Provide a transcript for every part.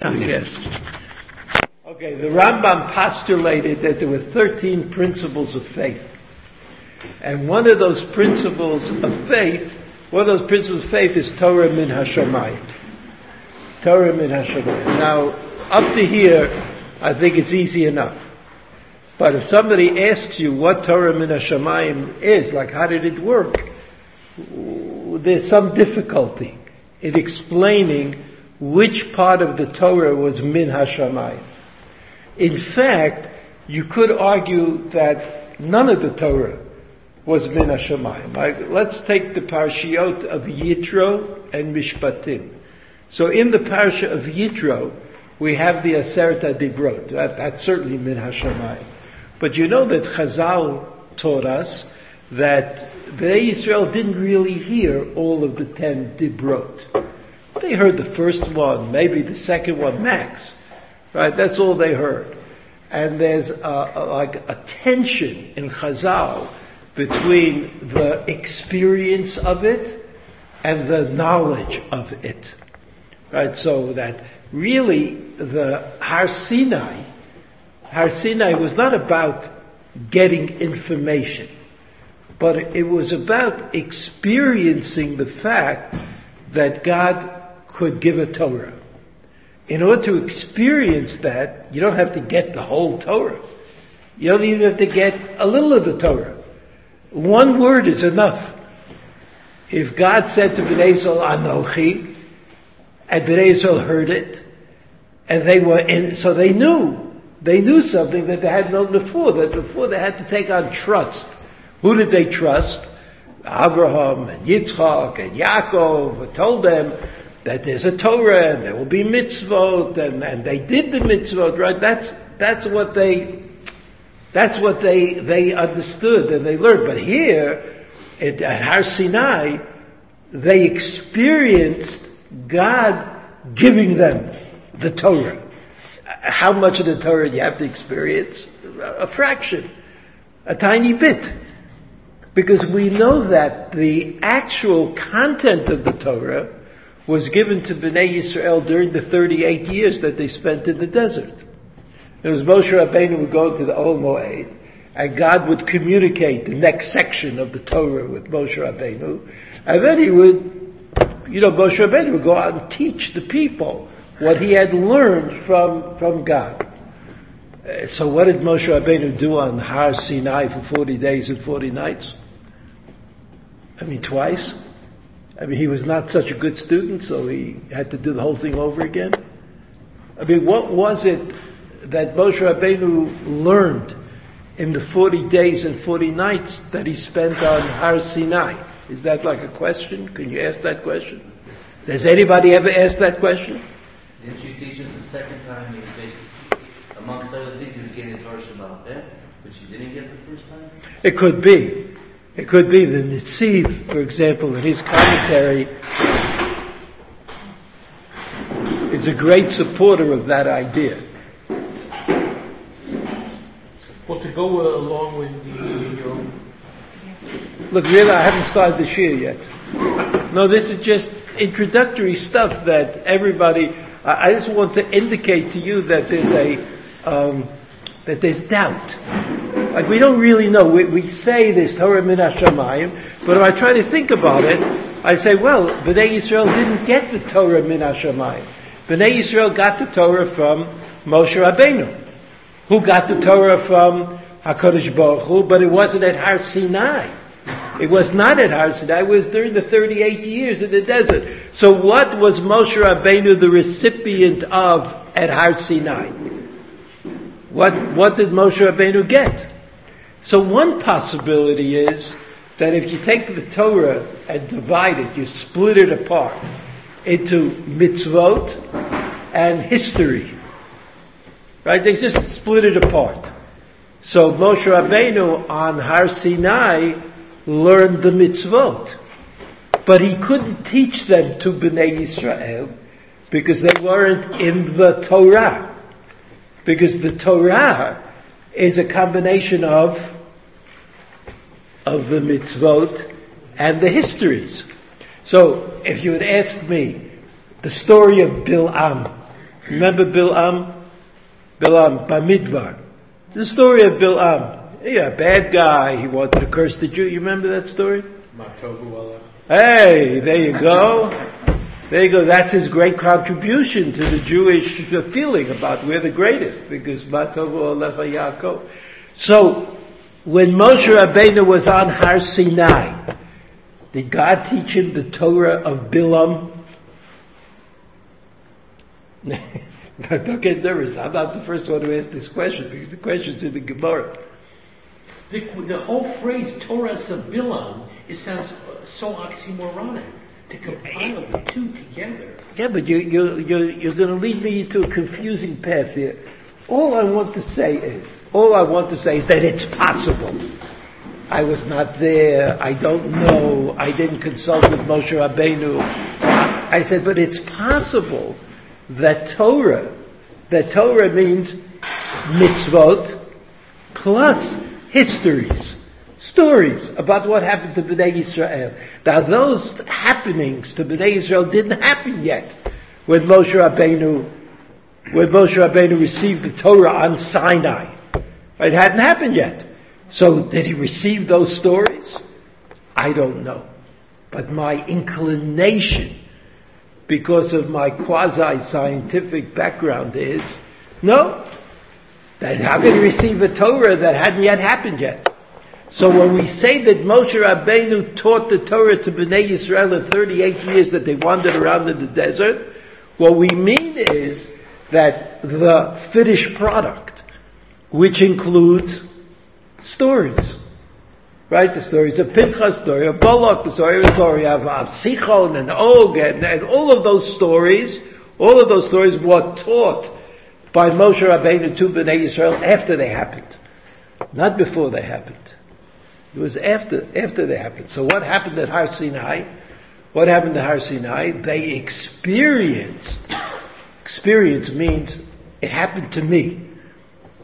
Oh, yes. Okay, the Rambam postulated that there were 13 principles of faith. And one of those principles of faith, one of those principles of faith is Torah min Hashemayim. Torah min Hashemayim. Now, up to here, I think it's easy enough. But if somebody asks you what Torah min Hashemayim is, like how did it work, there's some difficulty in explaining which part of the Torah was min hashamayim. In fact, you could argue that none of the Torah was min hashamayim. Let's take the parshiot of Yitro and Mishpatim. So in the parsha of Yitro, we have the Aseret Dibrot. That, that's certainly min hashamayim. But you know that Chazal taught us that Bnei Israel didn't really hear all of the ten Dibrot. They heard the first one, maybe the second one max. Right? That's all they heard. And there's a, a, like a tension in Chazal between the experience of it and the knowledge of it. Right? So that really the Har Sinai, Har Sinai was not about getting information, but it was about experiencing the fact that God could give a Torah. In order to experience that, you don't have to get the whole Torah. You don't even have to get a little of the Torah. One word is enough. If God said to Bnei Israel, Anochi, and Bnei Israel heard it, and they were in, so they knew, they knew something that they hadn't known before, that before they had to take on trust. Who did they trust? Abraham and Yitzchak and Yaakov told them that there's a Torah and there will be mitzvot and, and they did the mitzvot, right? That's, that's what they, that's what they, they understood and they learned. But here, at, at Har Sinai, they experienced God giving them the Torah. How much of the Torah do you have to experience? A fraction. A tiny bit. Because we know that the actual content of the Torah was given to Bnei Yisrael during the 38 years that they spent in the desert. It was Moshe Rabbeinu would go to the Ohel Moed, and God would communicate the next section of the Torah with Moshe Rabbeinu, and then he would, you know, Moshe Rabbeinu would go out and teach the people what he had learned from, from God. Uh, so what did Moshe Rabbeinu do on Har Sinai for 40 days and 40 nights? I mean, twice. I mean, he was not such a good student, so he had to do the whole thing over again. I mean, what was it that Moshe Rabbeinu learned in the 40 days and 40 nights that he spent on Har Sinai? Is that like a question? Can you ask that question? Has anybody ever asked that question? Didn't you teach us the second time he basically, amongst other things, he was getting Torah Shabbat there, which he didn't get the first time? It could be. It could be the Netziv, for example, in his commentary, is a great supporter of that idea. Well, to go uh, along with the. Um... Look, really, I haven't started the year yet. No, this is just introductory stuff that everybody. I, I just want to indicate to you that there's a um, that there's doubt like we don't really know. We, we say this Torah min Hashemayim, but if I try to think about it, I say, well, Bnei Yisrael didn't get the Torah min Hashemayim. Bnei Yisrael got the Torah from Moshe Rabbeinu, who got the Torah from Hakadosh Baruch Hu, but it wasn't at Har Sinai. It was not at Har Sinai. It was during the 38 years in the desert. So what was Moshe Rabbeinu the recipient of at Har Sinai? What, what did Moshe Rabbeinu get? So one possibility is that if you take the Torah and divide it, you split it apart into mitzvot and history. Right? They just split it apart. So Moshe Rabbeinu on Har Sinai learned the mitzvot. But he couldn't teach them to Bnei Israel because they weren't in the Torah. Because the Torah is a combination of of the mitzvot and the histories. So, if you would ask me the story of Bil'am, Remember Bilam? Bilam, Bamidbar. The story of Bilam. Yeah, bad guy. He wanted to curse the Jew. You remember that story? Hey, there you go. There you go. That's his great contribution to the Jewish feeling about we're the greatest because Matovu Alecha Yaakov. So, when Moshe Rabbeinu was on Har Sinai, did God teach him the Torah of Bilam? Don't get nervous. I'm not the first one to ask this question because the question's in the Gemara. The, the whole phrase Torah of Bilam, it sounds so oxymoronic to compile the two together. Yeah, but you, you, you're, you're going to lead me into a confusing path here. All I want to say is, all I want to say is that it's possible. I was not there. I don't know. I didn't consult with Moshe Rabbeinu. I said, but it's possible that Torah, that Torah means mitzvot plus histories, stories about what happened to Bnei Israel. Now those happenings to Bnei Israel didn't happen yet when Moshe Rabbeinu, when Moshe Rabbeinu received the Torah on Sinai. It hadn't happened yet. So did he receive those stories? I don't know. But my inclination, because of my quasi-scientific background is, no. That how can he receive a Torah that hadn't yet happened yet? So when we say that Moshe Rabbeinu taught the Torah to Bnei Israel in 38 years that they wandered around in the desert, what we mean is that the finished product, which includes stories. Right? The stories of Pinchas, the story of Balak, the story, the story of, of Sichon and Og, and, and all of those stories, all of those stories were taught by Moshe Rabbeinu to Bnei Israel after they happened. Not before they happened. It was after, after they happened. So what happened at Har Sinai? What happened at Har Sinai? They experienced, experience means it happened to me.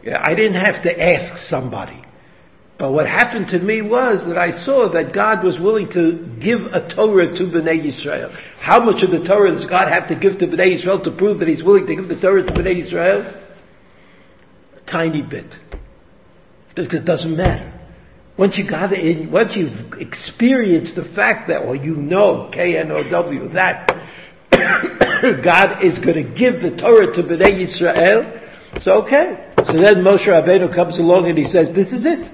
I didn't have to ask somebody. But what happened to me was that I saw that God was willing to give a Torah to Bnei Israel. How much of the Torah does God have to give to Bnei Israel to prove that He's willing to give the Torah to Bnei Israel? A tiny bit. Because it doesn't matter. Once you got in, once you've experienced the fact that, well, you know, K-N-O-W, that God is going to give the Torah to Bnei Israel, it's okay. So then Moshe Rabbeinu comes along and he says, this is it.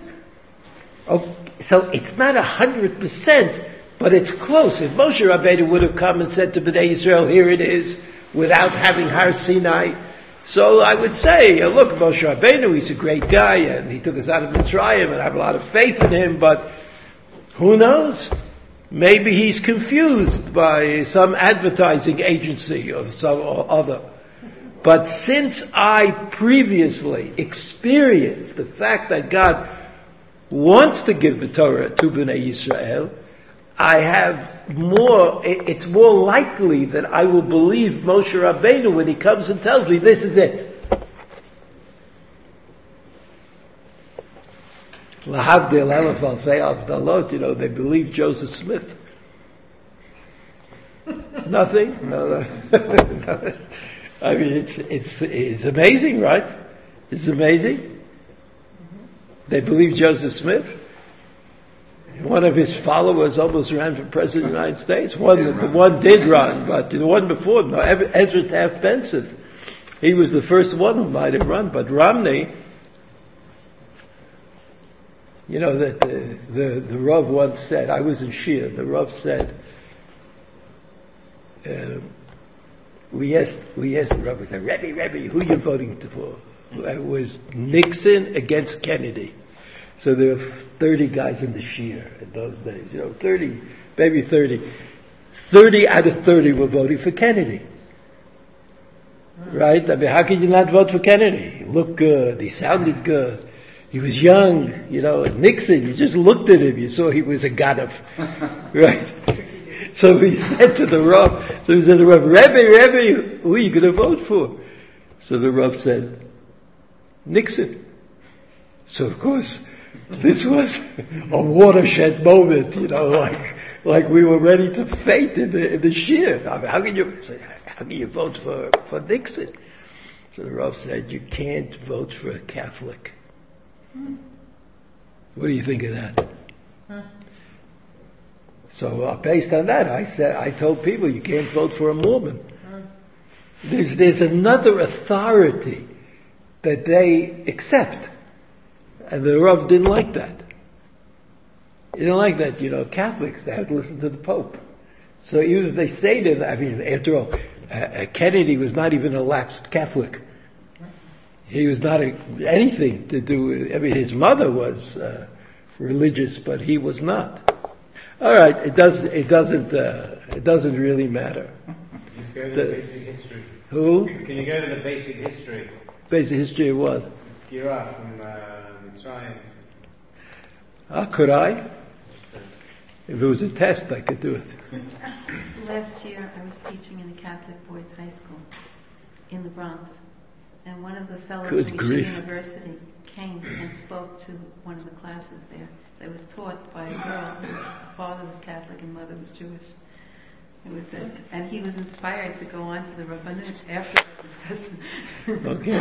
Okay, so it's not a hundred percent, but it's close. If Moshe Rabbeinu would have come and said to Bnei Israel, here it is, without having Har Sinai, so I would say, look, Moshe Rabbeinu, he's a great guy, and he took us out of Mitzrayim, and I have a lot of faith in him, but who knows? Maybe he's confused by some advertising agency or some or other. But since I previously experienced the fact that God wants to give the Torah to Bnei Israel, I have more, it's more likely that I will believe Moshe Rabbeinu when he comes and tells me this is it. Avdalot, you know, they believe Joseph Smith. Nothing? No, no. I mean, it's, it's, it's amazing, right? It's amazing. They believe Joseph Smith. One of his followers almost ran for president of the United States. One, the one did run, but the one before, no, Ezra Taft Benson. He was the first one who might have run, but Romney, you know, that the, the, the Rav once said, I was in Shiur, the Rav said, uh, we asked, we asked the Rav, we said, Rebbe, Rebbe, who are you voting for? It was Nixon against Kennedy. So there were 30 guys in the Shiur in those days, you know, 30, maybe 30. 30 out of 30 were voting for Kennedy. Right? I mean, how could you not vote for Kennedy? He looked good. He sounded good. He was young, you know. Nixon, you just looked at him, you saw he was a Gaddafi. right? So he said to the Rav, so he said to the Rav, Rebbe, Rebbe, who are you going to vote for? So the Rav said, Nixon. So of course, this was a watershed moment, you know, like like we were ready to faint in the in the Shiur. I mean, how can you say, how can you vote for for Nixon? So the Rav said, you can't vote for a Catholic. What do you think of that? So uh, based on that, I said, I told people you can't vote for a Mormon. There's, there's another authority that they accept. And the Rav didn't like that. He didn't like that, you know, Catholics, they have to listen to the Pope. So even if they say that, I mean, after all, uh, uh, Kennedy was not even a lapsed Catholic. He was not a, anything to do with, I mean, his mother was uh, religious, but he was not. All right, it does. It doesn't. Uh, it doesn't really matter. Let's go to The- the basic history. Who? Can you go to the basic history? Basic history of what? Skira from uh, Mitzrayim. Ah, could I? If it was a test, I could do it. Last year, I was teaching in a Catholic boys' high school in the Bronx, and one of the fellows Good from grief. Yeshiva University came and spoke to one of the classes there that was taught by a girl whose father was Catholic and mother was Jewish. Was a, and he was inspired to go on to the Rabbanut after that discussion. Okay.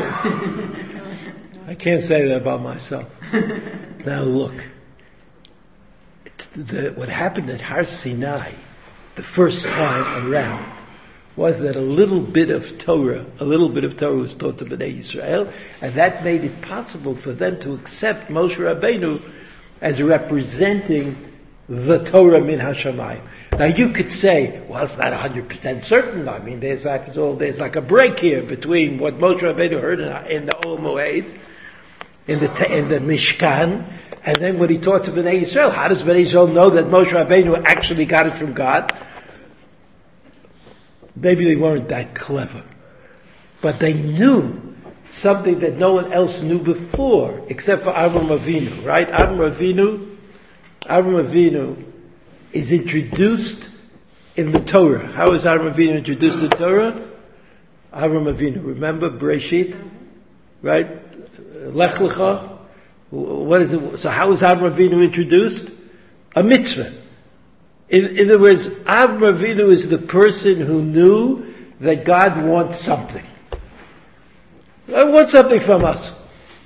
I can't say that about myself. Now look, the, what happened at Har Sinai, the first time around, was that a little bit of Torah, a little bit of Torah was taught to Bnei Israel, and that made it possible for them to accept Moshe Rabbeinu as representing the Torah min Hashemayim. Now you could say, well, it's not 100% certain. I mean, there's like, so there's like a break here between what Moshe Rabbeinu heard in, in the Ol in the, in the Mishkan, and then what he taught to Bnei Israel. How does Bnei Israel know that Moshe Rabbeinu actually got it from God? Maybe they weren't that clever. But they knew something that no one else knew before, except for Avram Avinu, right? Avram Avinu, Avram Avinu is introduced in the Torah. How is Avram Avinu introduced in the Torah? Avram Avinu, remember Breshit, right? Lech Lecha. What is it? So how is Avram Avinu introduced? A mitzvah. In, in other words, Avram Avinu is the person who knew that God wants something. God wants something from us.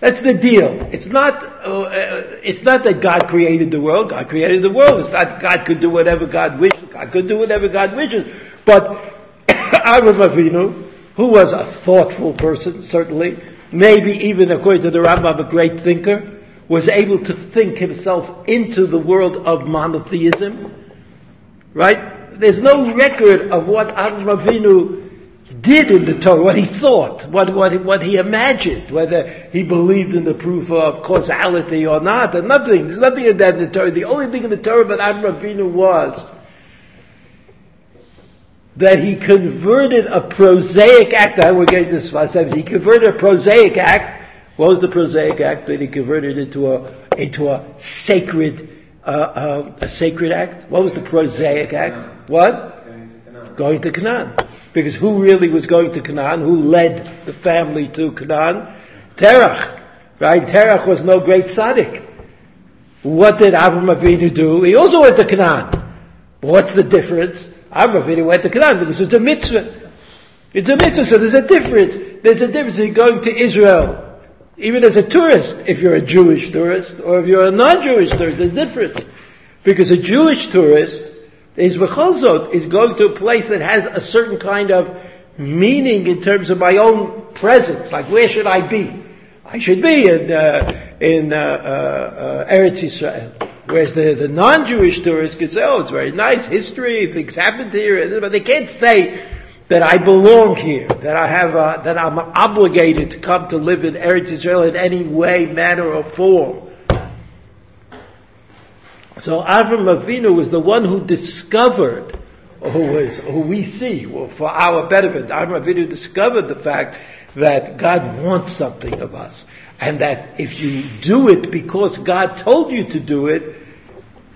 That's the deal. It's not, uh, uh, it's not that God created the world. God created the world. It's not God could do whatever God wishes. God could do whatever God wishes. But Avram Avinu, who was a thoughtful person, certainly, maybe even according to the Rambam, a great thinker, was able to think himself into the world of monotheism. Right? There's no record of what Avram Avinu did in the Torah, what he thought, what, what, what he imagined, whether he believed in the proof of causality or not, and nothing. There's nothing in that in the Torah. The only thing in the Torah about Avram Avinu was that he converted a prosaic act. Now we're getting this he converted a prosaic act. What was the prosaic act that he converted into a into a sacred uh, uh, a sacred act? What was the prosaic act? What? Going to Canaan. Going to Canaan. Because who really was going to Canaan? Who led the family to Canaan? Terach. Right? Terach was no great tzaddik. What did Avram Avinu do? He also went to Canaan. What's the difference? Avram Avinu went to Canaan because it's a mitzvah. It's a mitzvah, so there's a difference. There's a difference in going to Israel, even as a tourist, if you're a Jewish tourist, or if you're a non-Jewish tourist, there's a difference. Because a Jewish tourist is v'chazot, is going to a place that has a certain kind of meaning in terms of my own presence. Like, where should I be? I should be in, uh, in, uh, uh, uh, Eretz Yisrael. Whereas the, the non-Jewish tourist can say, oh, it's very nice history, things happened here, but they can't say that I belong here, that I have, uh, that I'm obligated to come to live in Eretz Israel in any way, manner, or form. So Avram Avinu was the one who discovered, who was, who we see, well, for our benefit, Avram Avinu discovered the fact that God wants something of us. And that if you do it because God told you to do it,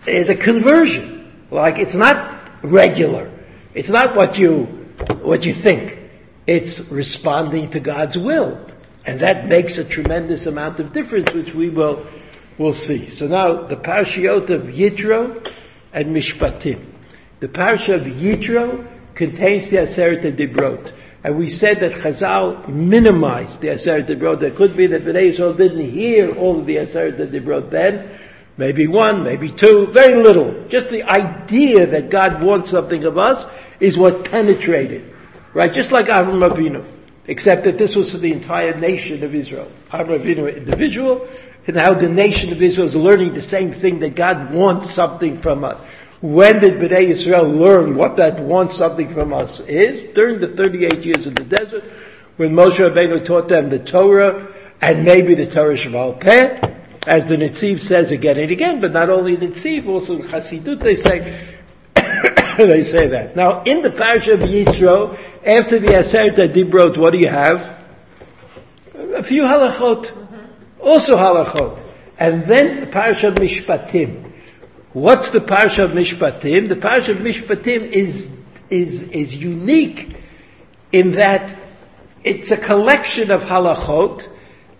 there's a conversion. Like it's not regular. It's not what you, what you think. It's responding to God's will. And that makes a tremendous amount of difference, which we will, will see. So now, the parashiot of Yitro and Mishpatim. The parasha of Yitro contains the Aseret Dibrot. And we said that Chazal minimized the Aseret Dibrot. There could be that Bnei Yisrael didn't hear all of the Aseret Dibrot then. Maybe one, maybe two, very little. Just the idea that God wants something of us is what penetrated. Right? Just like Avram Avinu. Except that this was for the entire nation of Israel. Avram Avinu individual, and how the nation of Israel is learning the same thing that God wants something from us. When did Bnei Israel learn what that wants something from us is? During the 38 years in the desert, when Moshe Rabbeinu taught them the Torah, and maybe the Torah Shebaal Peh, as the Netziv says again and again, but not only the Netziv, also in Chassidut they say, they say that. Now, in the Parsha of Yitro, after the Aseret Dibrot, what do you have? A few halachot. Also halachot. And then the Parsha of Mishpatim. What's the Parsha of Mishpatim? The Parsha of Mishpatim is, is, is unique in that it's a collection of halachot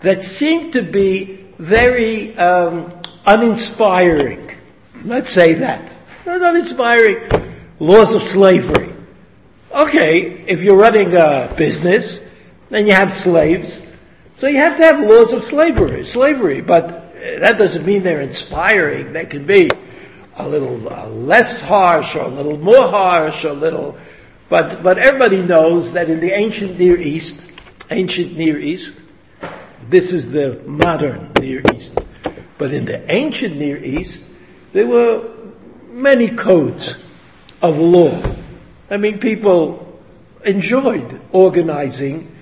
that seem to be very um, uninspiring. Let's say that. Not uninspiring. Laws of slavery. Okay, if you're running a business, then you have slaves. So you have to have laws of slavery, slavery, but that doesn't mean they're inspiring. They can be a little uh, less harsh or a little more harsh or a little, but, but everybody knows that in the ancient Near East, ancient Near East, this is the modern Near East. But in the ancient Near East, there were many codes of law. I mean, people enjoyed organizing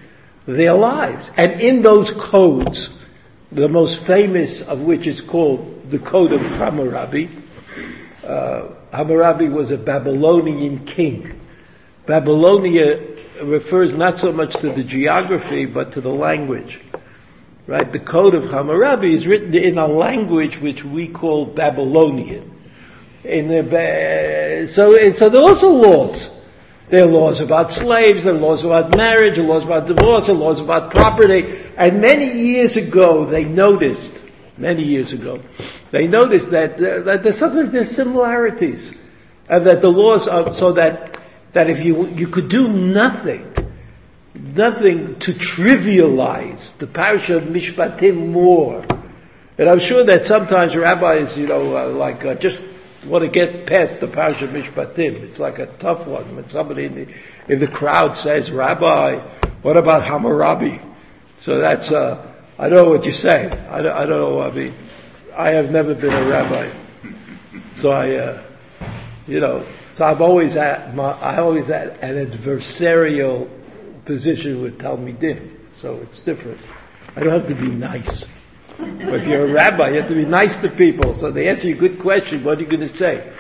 their lives. And in those codes, the most famous of which is called the Code of Hammurabi, uh, Hammurabi was a Babylonian king. Babylonia refers not so much to the geography, but to the language. Right? The Code of Hammurabi is written in a language which we call Babylonian. In the, so, so there are also laws. There are laws about slaves, there are laws about marriage, there are laws about divorce, there are laws about property. And many years ago, they noticed, many years ago, they noticed that, uh, that there's sometimes there's similarities. And that the laws are so that, that if you, you could do nothing, nothing to trivialize the parasha of Mishpatim more. And I'm sure that sometimes rabbis, you know, uh, like uh, just want to get past the parasha of Mishpatim. It's like a tough one when somebody in the, in the crowd says, Rabbi, what about Hammurabi? So that's, uh, I don't know what you say. I don't, I don't know, I mean, I have never been a rabbi. So I, uh, you know, so I've always at my, I always had an adversarial position with Talmidim. So it's different. I don't have to be nice. If you're a rabbi, you have to be nice to people. So they ask you a good question, what are you going to say?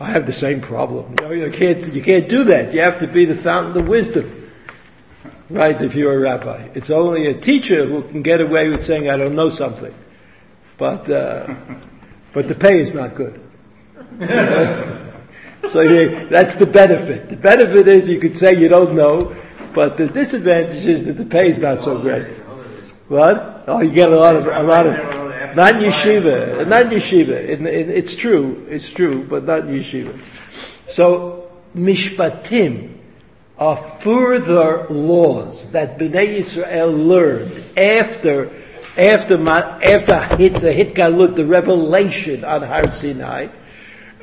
I have the same problem. You, you can't, you can't do that. You have to be the fountain of wisdom. Right, if you're a rabbi. It's only a teacher who can get away with saying, I don't know something. But, uh, but the pay is not good. so you, that's the benefit. The benefit is you could say you don't know, but the disadvantage is that the pay is not so great. What? Oh, you get a lot of a lot of not yeshiva, not yeshiva. It, it, it's true, it's true, but not yeshiva. So mishpatim are further laws that Bnei Israel learned after after after hit the hitgalut, the revelation on Har Sinai.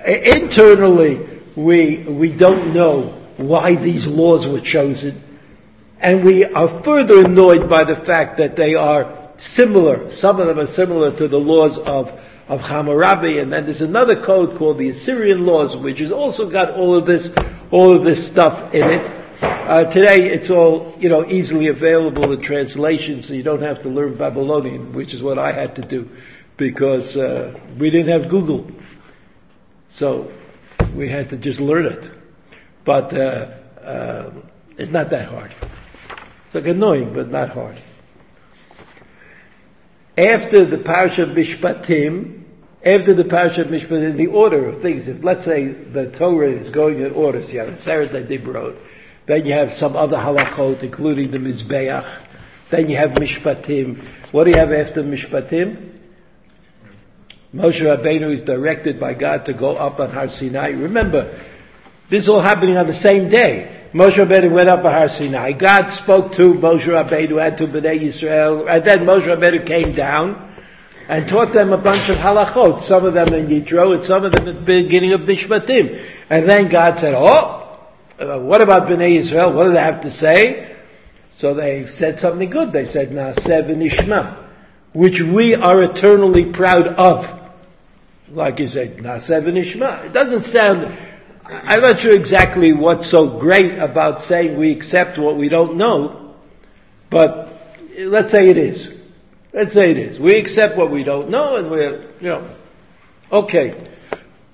Internally, we we don't know why these laws were chosen. And we are further annoyed by the fact that they are similar. Some of them are similar to the laws of, of Hammurabi, and then there's another code called the Assyrian laws, which has also got all of this, all of this stuff in it. Uh, today, it's all you know easily available in translation, so you don't have to learn Babylonian, which is what I had to do, because uh, we didn't have Google, so we had to just learn it. But uh, uh it's not that hard. It's like annoying, but not hard. After the Parsha of Mishpatim, after the Parsha of Mishpatim, the order of things, if let's say the Torah is going in order, so you have Aseret Dibrot, then you have some other halachot, including the Mizbeach, then you have Mishpatim. What do you have after Mishpatim? Moshe Rabbeinu is directed by God to go up on Har Sinai. Remember, this is all happening on the same day. Moshe Rabbeinu went up to Har Sinai. God spoke to Moshe Rabbeinu and to Bnei Yisrael, and then Moshe Rabbeinu came down and taught them a bunch of halachot, some of them in Yitro and some of them at the beginning of Mishpatim. And then God said, oh, uh, what about Bnei Yisrael? What do they have to say? So they said something good. They said, Naaseh v'nishma, which we are eternally proud of. Like you said, Naaseh v'nishma. It doesn't sound, I'm not sure exactly what's so great about saying we accept what we don't know, but let's say it is. Let's say it is. We accept what we don't know and we're, you know, okay.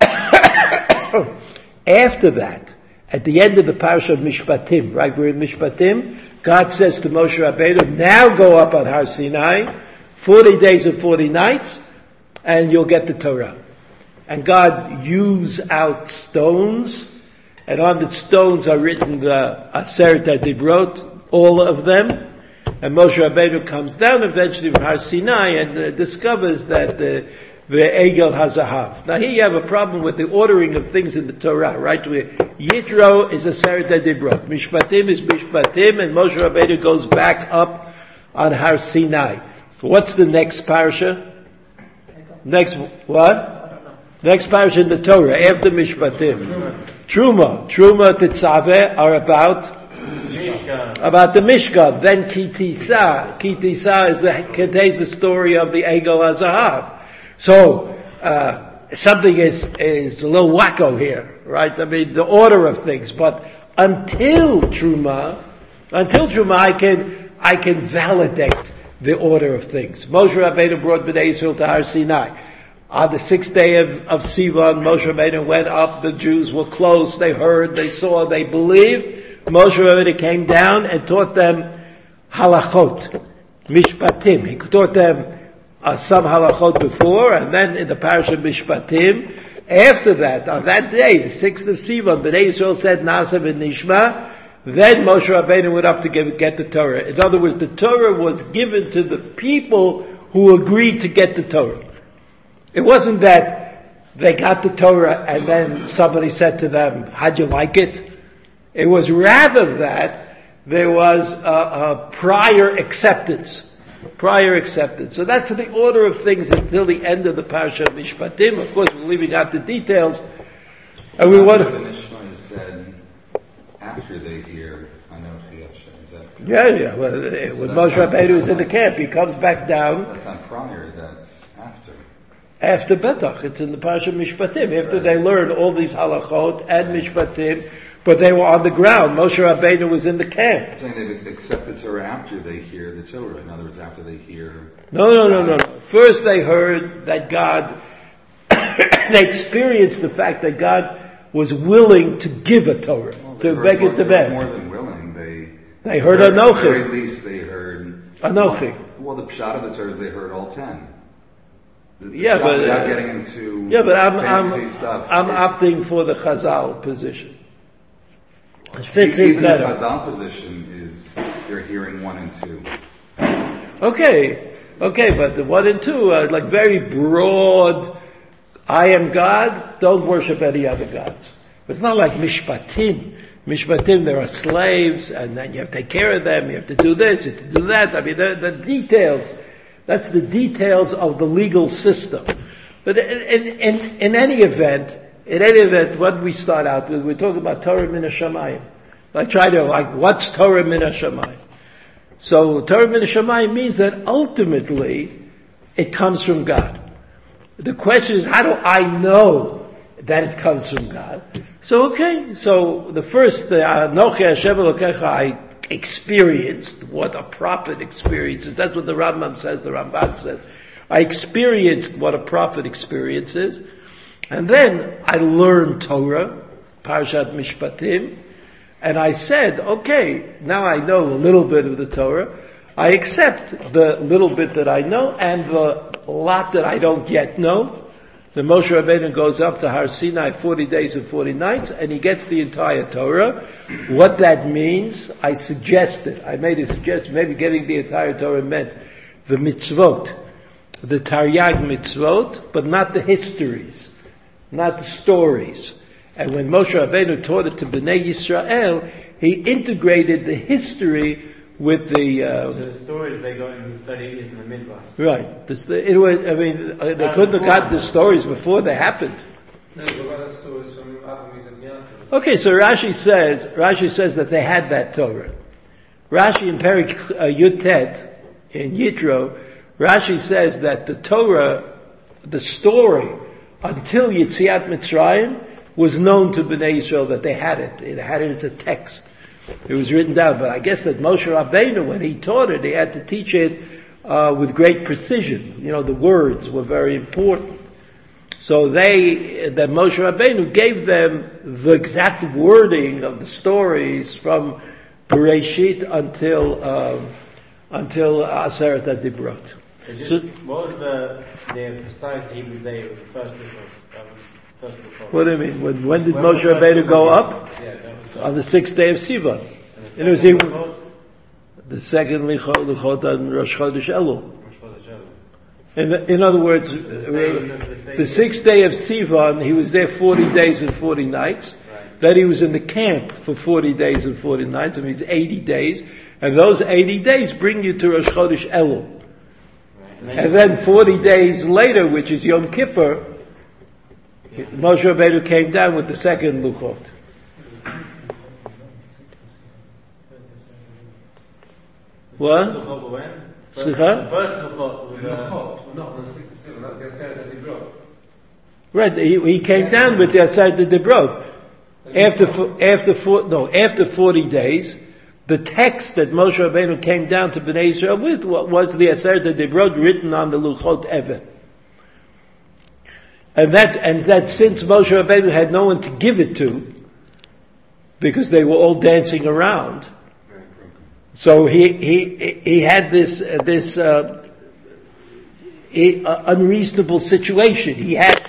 After that, at the end of the parasha of Mishpatim, right, we're in Mishpatim, God says to Moshe Rabbeinu, now go up on Har Sinai, 40 days and 40 nights, and you'll get the Torah. And God used out stones, and on the stones are written the Aseret Dibrot, all of them, and Moshe Rabbeinu comes down eventually from Har Sinai and uh, discovers that the the Egel Hazahav. Now here you have a problem with the ordering of things in the Torah, right? Where Yitro is Aseret Dibrot. Mishpatim is Mishpatim, and Moshe Rabbeinu goes back up on Har Sinai. What's the next parasha? Next what? Next parasha in the Torah after Mishpatim. Truma. Truma Tetzaveh are about about the Mishkan. Then Ki Tisa. Kitisa is the, contains the story of the Egel Azahav. So, uh, something is, is a little wacko here, right? I mean, the order of things. But until Truma, until Truma, I can, I can validate the order of things. Moshe Rabbeinu brought Bnei Israel to Har Sinai. On the sixth day of, of Sivan, Moshe Rabbeinu went up, the Jews were close, they heard, they saw, they believed. Moshe Rabbeinu came down and taught them halachot, mishpatim. He taught them uh, some halachot before, and then in the parsha of Mishpatim. After that, on that day, the sixth of Sivan, Bnei Israel said Naaseh v'nishma. Then Moshe Rabbeinu went up to give, get the Torah. In other words, the Torah was given to the people who agreed to get the Torah. It wasn't that they got the Torah and then somebody said to them, "How'd you like it?" It was rather that there was a, a prior acceptance prior acceptance. So that's the order of things until the end of the Parsha of Mishpatim. Of course, we're leaving out the details. And we want to... The Nishma is said after they hear. Is that? Yeah, yeah. Well, so when Moshe Rabbeinu is in the camp, he comes back down. That's not prior. After Betach, it's in the Parsha Mishpatim. After they learn all these halachot and Mishpatim, but they were on the ground. Moshe Rabbeinu was in the camp. saying they accept the Torah after they hear the Torah. In other words, after they hear. No, no, no, no, no. First they heard that God, they experienced the fact that God was willing to give a Torah, well, to beg it to beg. More than willing, they. They heard Anochi. At the very least, they heard. Anochi. Well, the pshat of the Torah is they heard all ten. The, yeah, but without getting into yeah, but I'm I'm, stuff, I'm opting for the Chazal position. It fits in better. The Chazal position is you're hearing one and two. Okay, okay, but the one and two are like very broad. I am God. Don't worship any other gods. It's not like mishpatim. Mishpatim, there are slaves, and then you have to take care of them. You have to do this, you have to do that. I mean, the, the details. That's the details of the legal system. But in, in, in any event, in any event, what we start out with, we're talking about Torah min Hashemayim. I try to, like, what's Torah min Hashemayim? So, Torah min Hashemayim means that ultimately, it comes from God. The question is, how do I know that it comes from God? So, okay, so the first, uh, Anochi Hashem Elokecha, I experienced what a prophet experiences. That's what the Rambam says, the Ramban says. I experienced what a prophet experiences. And then I learned Torah, Parashat Mishpatim, and I said, okay, now I know a little bit of the Torah. I accept the little bit that I know and the lot that I don't yet know. The Moshe Rabbeinu goes up to Har Sinai 40 days and 40 nights and he gets the entire Torah. What that means, I suggested, I made a suggestion, maybe getting the entire Torah meant the mitzvot, the Taryag mitzvot, but not the histories not the stories. And when Moshe Rabbeinu taught it to Bnei Yisrael, he integrated the history with the, uh, The stories they got in the study is in the midwife. right. This, it was, I mean, uh, they couldn't have got the stories before they happened. No, but what are stories from Abraham and Yaakov? Okay, so Rashi says, Rashi says that they had that Torah. Rashi in Perek uh, Yud Tet, in Yitro, Rashi says that the Torah, the story, until Yitziat Mitzrayim, was known to Bnei Israel that they had it. It had it as a text. It was written down, but I guess that Moshe Rabbeinu, when he taught it, he had to teach it uh, with great precision. You know, the words were very important. So they, that Moshe Rabbeinu gave them the exact wording of the stories from Bereshit until um, until Aseret Dibrot. So what was the the precise Hebrew date of the first book of that was first book What do you mean? When, when did When Moshe was the first Rabbeinu go up? Yeah, On the sixth day of Sivan. and And it was even- The second Luchot, on Rosh Chodesh Elul. of- which was the Joel. In, in other words, the the sixth day of Sivan, he was there 40 days and 40 nights. Right. Then he was in the camp for 40 days and 40 nights. I mean, it's 80 days. And those 80 days bring you to Rosh Chodesh Elul. Right. And then 40 days later, which is Yom Kippur, Moshe Rabbeinu came down with the second Luchot. What? First book of when? First- Slicha? the First book was uh, Luchot, not on the 67, that's the Aseret that they brought. Right, he, he came down with the Asar de Debrot. After, after four, no, after 40 days, the text that Moshe Rabbeinu came down to Bnei Israel with was the Asar de Debrot written on the Luchot Even. And that, and that since Moshe Rabbeinu had no one to give it to, because they were all dancing around. So he, he, he had this, this, uh, uh, unreasonable situation. He had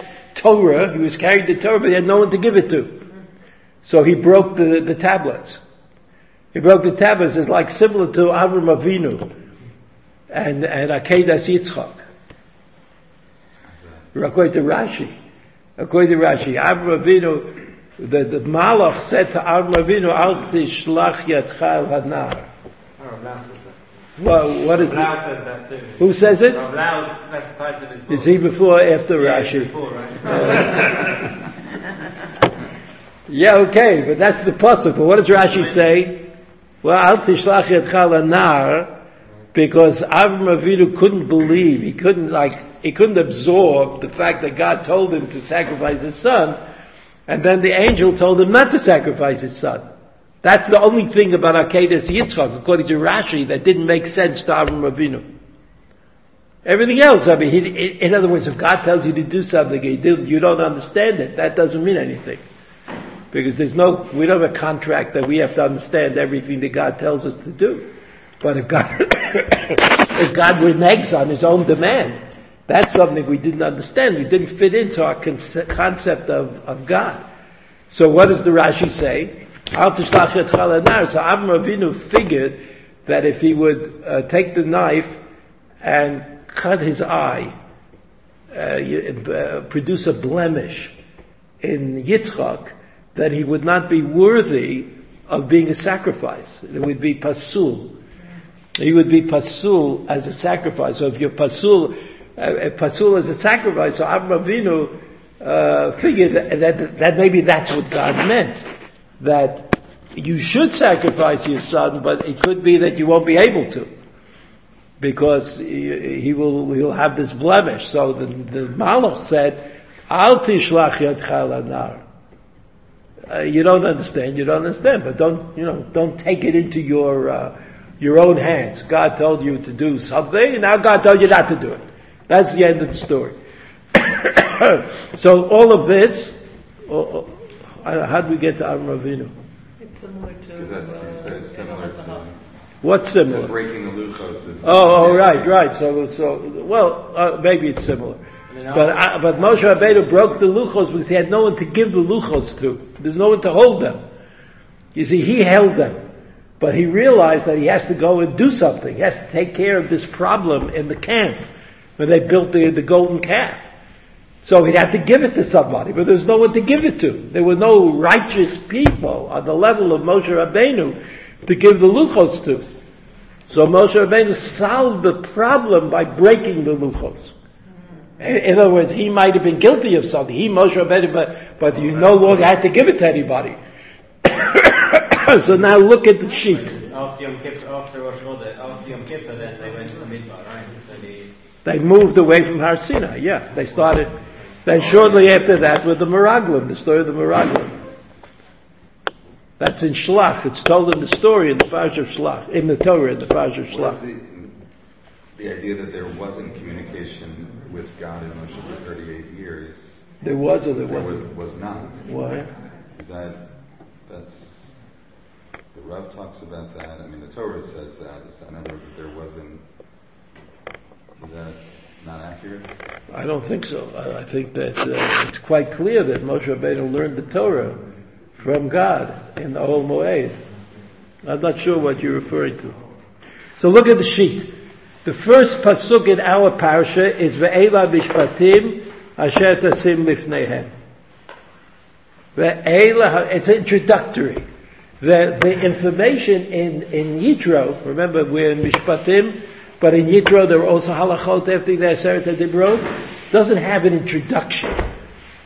Torah, he was carrying the Torah, but he had no one to give it to. So he broke the, the tablets. He broke the tablets. It's like similar to Avram Avinu and, and Akedas Yitzchak. According to Rashi. According to Rashi, Avram Avinu, the, the Malach said to Avram Avinu, Al tishlach yadcha al hanar. Rav Lau says that. Well, what is Rav? Lau says that too. Who says it? Rav Lau's, that's the title of his book. Is he before or after Yeah, Rashi? Before, right? Yeah, okay, but that's the pasuk. But what does Rashi say? Well, al tishlach yadcha lanar, because Avram Avinu couldn't believe, he couldn't like, he couldn't absorb the fact that God told him to sacrifice his son, and then the angel told him not to sacrifice his son. That's the only thing about Akedas Yitzchak, according to Rashi, that didn't make sense to Avram Avinu. Everything else, I mean, he, in other words, if God tells you to do something, you do- you don't understand it, that doesn't mean anything. Because there's no, we don't have a contract that we have to understand everything that God tells us to do. But if God, if God reneges on His own demand, that's something we didn't understand. We didn't fit into our conce- concept of, of God. So what does the Rashi say? So Avram Avinu figured that if he would uh, take the knife and cut his eye, uh, uh, produce a blemish in Yitzchak, that he would not be worthy of being a sacrifice. It would be pasul. He would be pasul as a sacrifice. So if you're pasul, uh, uh, pasul as a sacrifice, so Avraham Avinu uh, figured that, that that maybe that's what God meant. That you should sacrifice your son, but it could be that you won't be able to because he, will he'll have this blemish. So the, the Malach said, "Al tishlach yadcha lanar." Uh, you don't understand. You don't understand, but don't you know? Don't take it into your uh, your own hands. God told you to do something, and now God told you not to do it. That's the end of the story. so all of this, how do we get to Avram Avinu? It's similar to. Because that's, uh, similar Yom to, What's similar? breaking the luchos is. Oh, oh, right, right. So, so, well, uh, maybe it's similar. But, uh, but Moshe Rabbeinu broke the luchos because he had no one to give the luchos to. There's no one to hold them. You see, he held them. But he realized that he has to go and do something. He has to take care of this problem in the camp when they built the, the golden calf. So he had to give it to somebody, but there's no one to give it to. There were no righteous people on the level of Moshe Rabbeinu to give the luchos to. So Moshe Rabbeinu solved the problem by breaking the luchos. In other words, he might have been guilty of something. He, Moshe Rabbeinu, but, but you no longer had to give it to anybody. so now look at the sheet. After Yom Kippur, after Rosh after Yom Kippur, then they went to the Midbar, right? They moved away from Har Sinai. Yeah, they started. Then shortly after that, with the Meraglim, the story of the Meraglim. That's in Shlach. It's told in the story in the Parsha of Shlach, in the Torah, in the Parsha of Shlach. the, the idea that there wasn't communication with God in Moshe for 38 years? There was or there There was, wasn't. was not. Why? Is that, that's, the Rav talks about that, I mean, the Torah says that, that in other words, that there wasn't, is that not accurate? I don't think so. I, I think that uh, it's quite clear that Moshe Rabbeinu learned the Torah from God in the Ohel Moed. I'm not sure what you're referring to. So look at the sheet. The first pasuk in our parsha is Ve'ela Bishpatim Asher Tasim Lifnehem. Ve'ela, it's introductory. The, the information in, in Yitro, remember we're in Mishpatim, but in Yitro there are also halachot after the Aseret HaDibrot, doesn't have an introduction.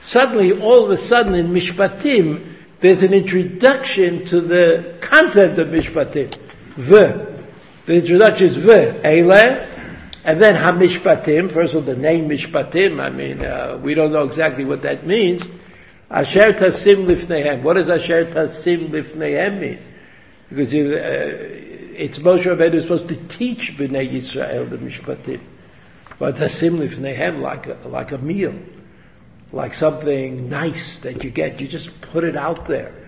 Suddenly, all of a sudden in Mishpatim, there's an introduction to the content of Mishpatim. The. The introduction is the, Eile, and then HaMishpatim, first of all the name Mishpatim, I mean, uh, we don't know exactly what that means. Asher Tasim Lifnehem. What does Asher Tasim Lifnehem mean? Because you, uh, it's Moshe Rabbeinu supposed to teach Bnei Yisrael the Mishpatim. But Tasim Lifnehem, like a, like a meal like something nice that you get. You just put it out there.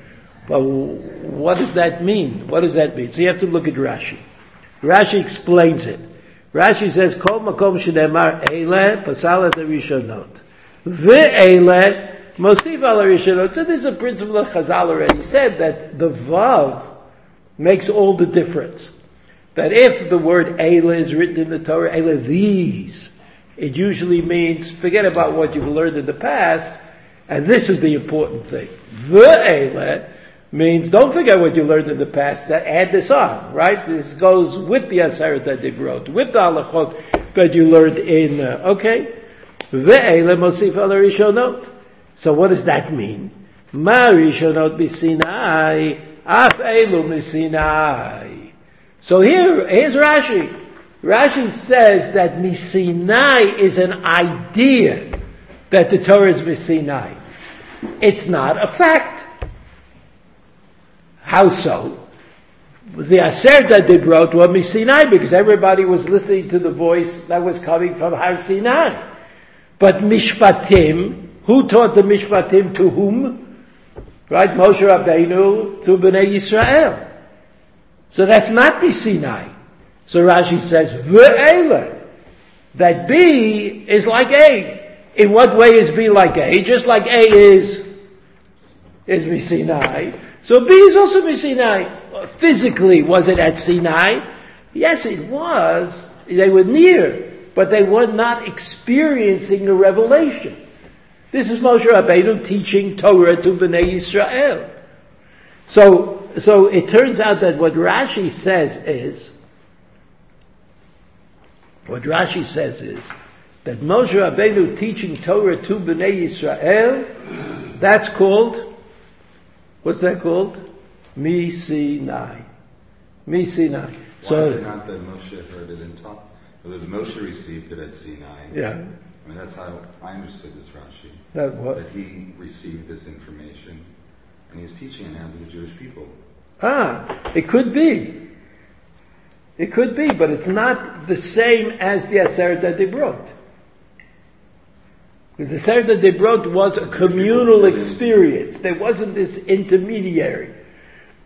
But what does that mean? What does that mean? So you have to look at Rashi. Rashi explains it. Rashi says, Kol makom shedemar eile pasal et rishonot. Ve'eile mosif al rishonot. So this is a principle that Chazal already said that the vav makes all the difference. That if the word eile is written in the Torah, eile these, it usually means forget about what you've learned in the past, and this is the important thing. The Eile means don't forget what you learned in the past, that add this on, right? This goes with the Aseret HaDibrot, with the Halachot that you learned in, uh, okay? The Eile Mosif al Rishonot. So what does that mean? Ma Rishonot Bisinai, Af Elu Misinai. So here, here's Rashi. Rashi says that Misinai is an idea that the Torah is Misinai. It's not a fact. How so? The Aseret HaDibrot were Misinai because everybody was listening to the voice that was coming from Har Sinai. But Mishpatim, who taught the Mishpatim to whom? Right? Moshe Rabbeinu to Bnei Yisrael. So that's not Misinai. So Rashi says, Ve'ele. That B is like A. In what way is B like A? Just like A is, is Sinai. So B is also Sinai. Physically, was it at Sinai? Yes, it was. They were near, but they were not experiencing a revelation. This is Moshe Rabbeinu teaching Torah to Bnei Yisrael. So, so it turns out that what Rashi says is, what Rashi says is that Moshe Rabbeinu teaching Torah to Bnei Yisrael, that's called, what's that called? Mi Sinai. Mi Sinai. Why So, is it not that Moshe heard it and taught? It was Moshe received it at Sinai. yeah, I mean, that's how I understood this Rashi. that what? That he received this information and he's teaching it now to the Jewish people. Ah, it could be. It could be, but it's not the same as the Aseret HaDibrot. Because the Aseret HaDibrot was a communal experience. There wasn't this intermediary.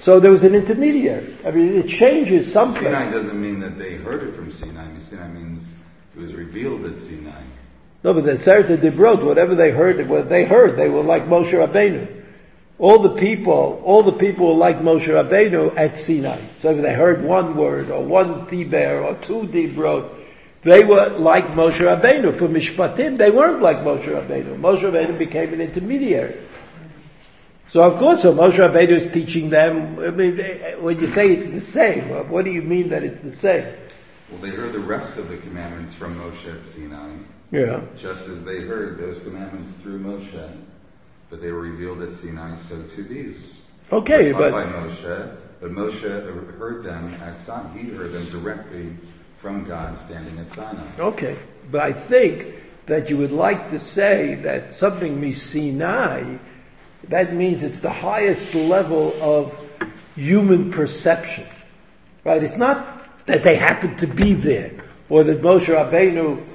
so there was an intermediary. I mean, it changes something. Sinai doesn't mean that they heard it from Sinai. I mean, Sinai means it was revealed at Sinai. No, but the Aseret that they whatever they heard, what they heard, they were like Moshe Rabbeinu. All the people, all the people were like Moshe Rabbeinu at Sinai. So if they heard one word or one diber or two dibrot, they were like Moshe Rabbeinu. For Mishpatim, they weren't like Moshe Rabbeinu. Moshe Rabbeinu became an intermediary. So of course, so Moshe Rabbeinu is teaching them. I mean, when you say it's the same, what do you mean that it's the same? Well, they heard the rest of the commandments from Moshe at Sinai, Yeah. just as they heard those commandments through Moshe, but they were revealed at Sinai, so to these. Okay, taught by but Moshe, but Moshe heard them at Sinai. He heard them directly from God standing at Sinai. okay, but I think that you would like to say that something Sinai, that means it's the highest level of human perception, right? It's not that they happen to be there, or that Moshe Rabbeinu.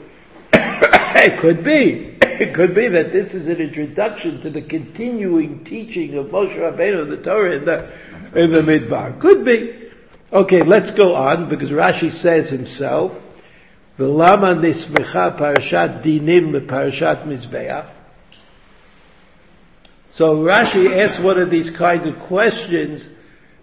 it could be. It could be that this is an introduction to the continuing teaching of Moshe Rabbeinu, the Torah, in the in the Midbar. Could be. Okay, let's go on because Rashi says himself, "V'lama nismecha parashat dinim leparashat mizbeach." So Rashi asks one of these kind of questions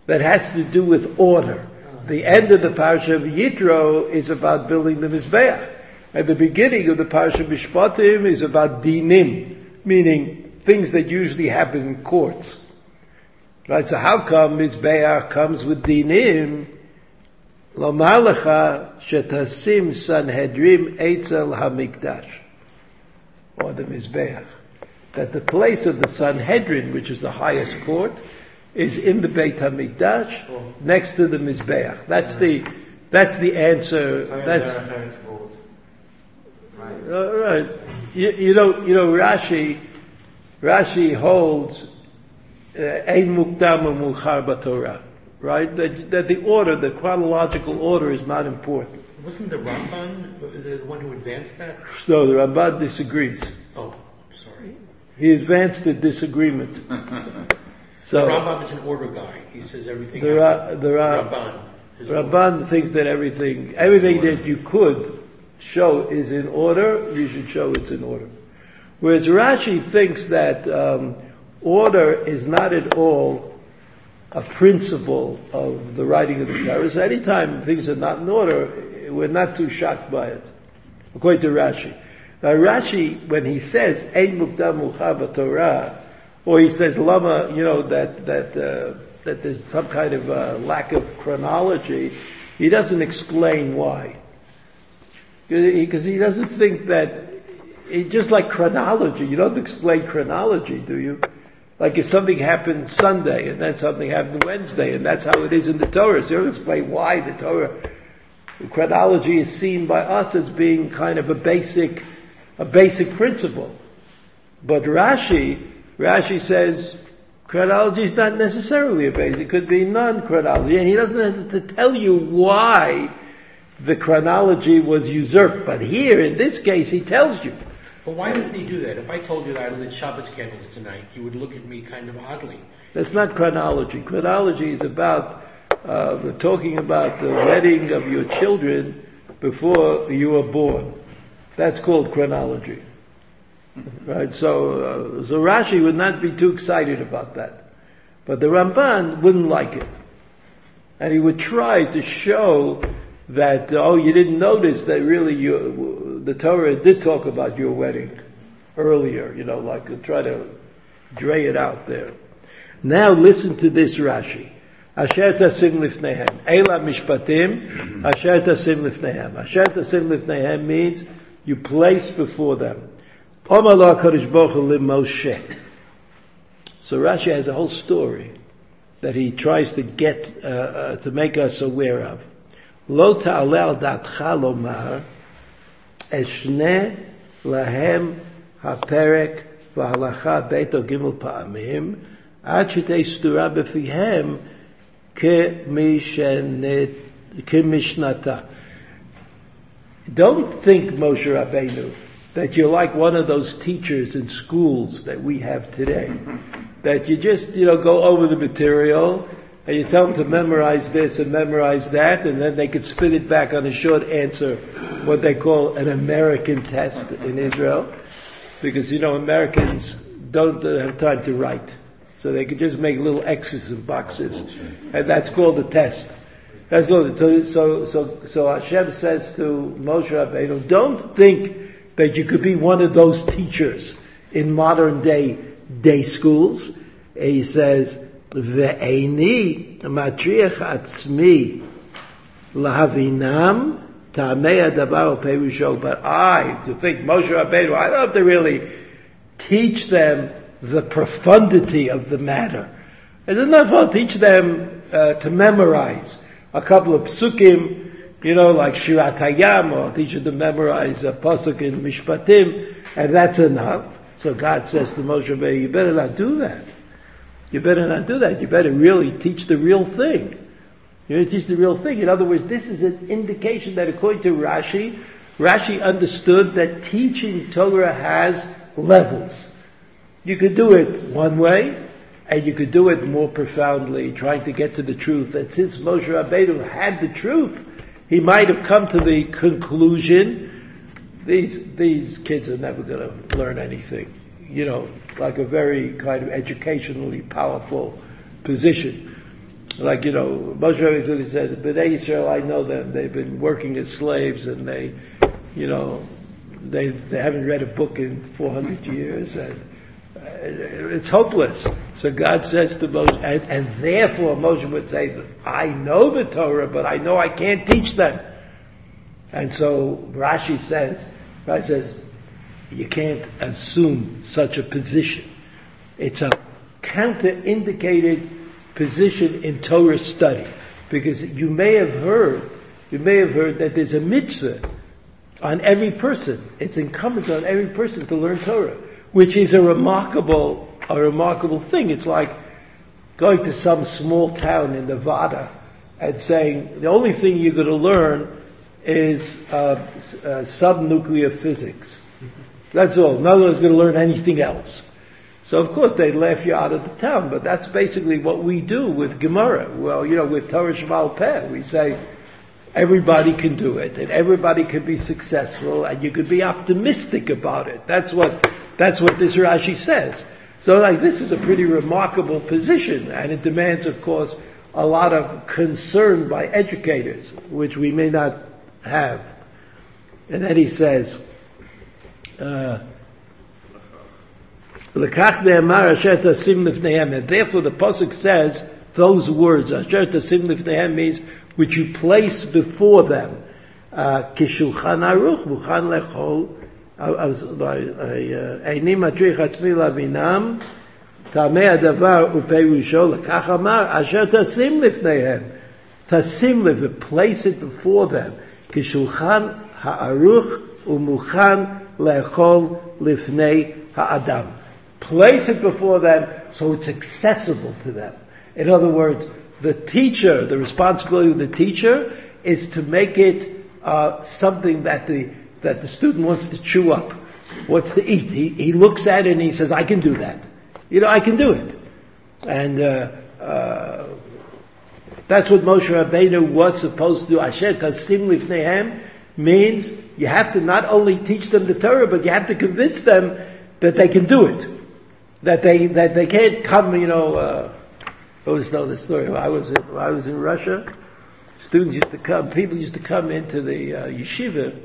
that has to do with order. The end of the parasha of Yitro is about building the mizbeach, and the beginning of the parasha of Mishpatim is about dinim, meaning things that usually happen in courts. Right, so how come Mizbeach comes with dinim? Lecha shetasim Sanhedrin Eitzel Hamikdash. Or the Mizbeach. That the place of the Sanhedrin, which is the highest court, is in the Beit HaMikdash, next to the Mizbeach. That's the, that's the answer. So That's, they're referring towards. Right. uh, right. You, you know, you know, Rashi, Rashi holds uh, ein mukdam u'muchar b'Torah, right? That, that the order, the chronological order, is not important. Wasn't the Ramban the the one who advanced that? No, the Ramban disagrees. Oh, sorry. He advanced a disagreement. So Rambam is an order guy. He says everything. the Ra, happened. the Ra, Ramban. is Ramban thinks that everything, everything that you could show is in order. You should show it's in order. Whereas Rashi thinks that um, order is not at all a principle of the writing of the Torah. So anytime things are not in order, we're not too shocked by it, according to Rashi. Now Rashi, when he says "Ein mukdam Torah," or he says "Lama," you know that that uh, that there's some kind of uh, lack of chronology, he doesn't explain why. Because he doesn't think that it, just like chronology, you don't explain chronology, do you? Like if something happened Sunday and then something happened Wednesday, and that's how it is in the Torah. So you don't explain why the Torah the chronology is seen by us as being kind of a basic, a basic principle. But Rashi, Rashi says chronology is not necessarily a base. it could be non-chronology, and he doesn't have to tell you why the chronology was usurped. But here, in this case, he tells you. But why doesn't he do that? If I told you that I lit Shabbos candles tonight, you would look at me kind of oddly. That's not chronology. Chronology is about uh, talking about the wedding of your children before you were born. That's called chronology. Right? So, uh, so Rashi would not be too excited about that. But the Ramban wouldn't like it. And he would try to show that, oh, you didn't notice that really you, the Torah did talk about your wedding earlier, you know, like to try to dray it out there. Now listen to this Rashi. Asher tasim lifnehem. Eila mishpatim, asher tasim lifnehem. Asher tasim lifnehem means you place before them. So Rashi has a whole story that he tries to get, uh, uh, to make us aware of. Lo ta'ale al da'atcha lomar, eshne lahem ha'perek v'halacha beit o gimel pa'amim, עד שתהיה סדורה בפיהם כמשנת- כמשנתה. Don't think, Moshe Rabbeinu, that you're like one of those teachers in schools that we have today. That you just, you know, go over the material and you tell them to memorize this and memorize that and then they could spit it back on a short answer, what they call an American test in Israel. Because, you know, Americans don't have time to write. So they could just make little X's and boxes. And that's called a test. That's good. So, so, so, so Hashem says to Moshe Rabbeinu, don't think that you could be one of those teachers in modern day day schools. He says, "Ve'eni matriach atzmi lahavinam ta'amei adavar perusho." But I, to think Moshe Rabbeinu, I don't have to really teach them the profundity of the matter. It's enough I'll teach them uh, to memorize a couple of psukim, you know, like Shirat Hayam, or teach them to memorize a pasuk in Mishpatim, and that's enough. So God says to Moshe Rabbeinu, you better not do that. You better not do that. You better really teach the real thing. You better teach the real thing. In other words, this is an indication that according to Rashi, Rashi understood that teaching Torah has levels. You could do it one way, and you could do it more profoundly, trying to get to the truth. That since Moshe Rabbeinu had the truth, he might have come to the conclusion these these kids are never going to learn anything. You know, like a very kind of educationally powerful position. Like you know, Moshe Rabbeinu said, "Bnei Israel, I know them. They've been working as slaves, and they, you know, they they haven't read a book in 400 years, and Uh, it's hopeless." So God says to Moshe, and, and therefore Moshe would say, "I know the Torah, but I know I can't teach them." And so Rashi says, Rashi says, you can't assume such a position. It's a counter-indicated position in Torah study. Because you may have heard, you may have heard that there's a mitzvah on every person. It's incumbent on every person to learn Torah, which is a remarkable, a remarkable thing. It's like going to some small town in Nevada and saying, the only thing you're going to learn is uh, uh, subnuclear physics. That's all. None No one's going to learn anything else. So of course they laugh you out of the town, but that's basically what we do with Gemara. Well, you know, with Torah Sheba'al Peh, we say everybody can do it, and everybody can be successful, and you could be optimistic about it. That's what that's what this Rashi says. So like this is a pretty remarkable position, and it demands, of course, a lot of concern by educators, which we may not have. And then he says, uh, therefore the Pasuk says those words, asher tasim means which you place before them. Kishulchan איני מטריח עצמי להבינם, טעמי הדבר ופירושו, לכך אמר, אשר תשים לפניהם. תשים lif, place it before them. כשולחן הערוך ומוכן לאכול לפני האדם. Place it before them so it's accessible to them. In other words, the teacher, the responsibility of the teacher is to make it uh, something that the that the student wants to chew up, wants to eat. He, he looks at it and he says, "I can do that. You know, I can do it." And uh, uh, that's what Moshe Rabbeinu was supposed to do. Asher tasim lifnehem means you have to not only teach them the Torah, but you have to convince them that they can do it. That they, that they can't come, you know, uh, I always know the story. When I was in, I was in Russia, students used to come, people used to come into the uh, yeshiva.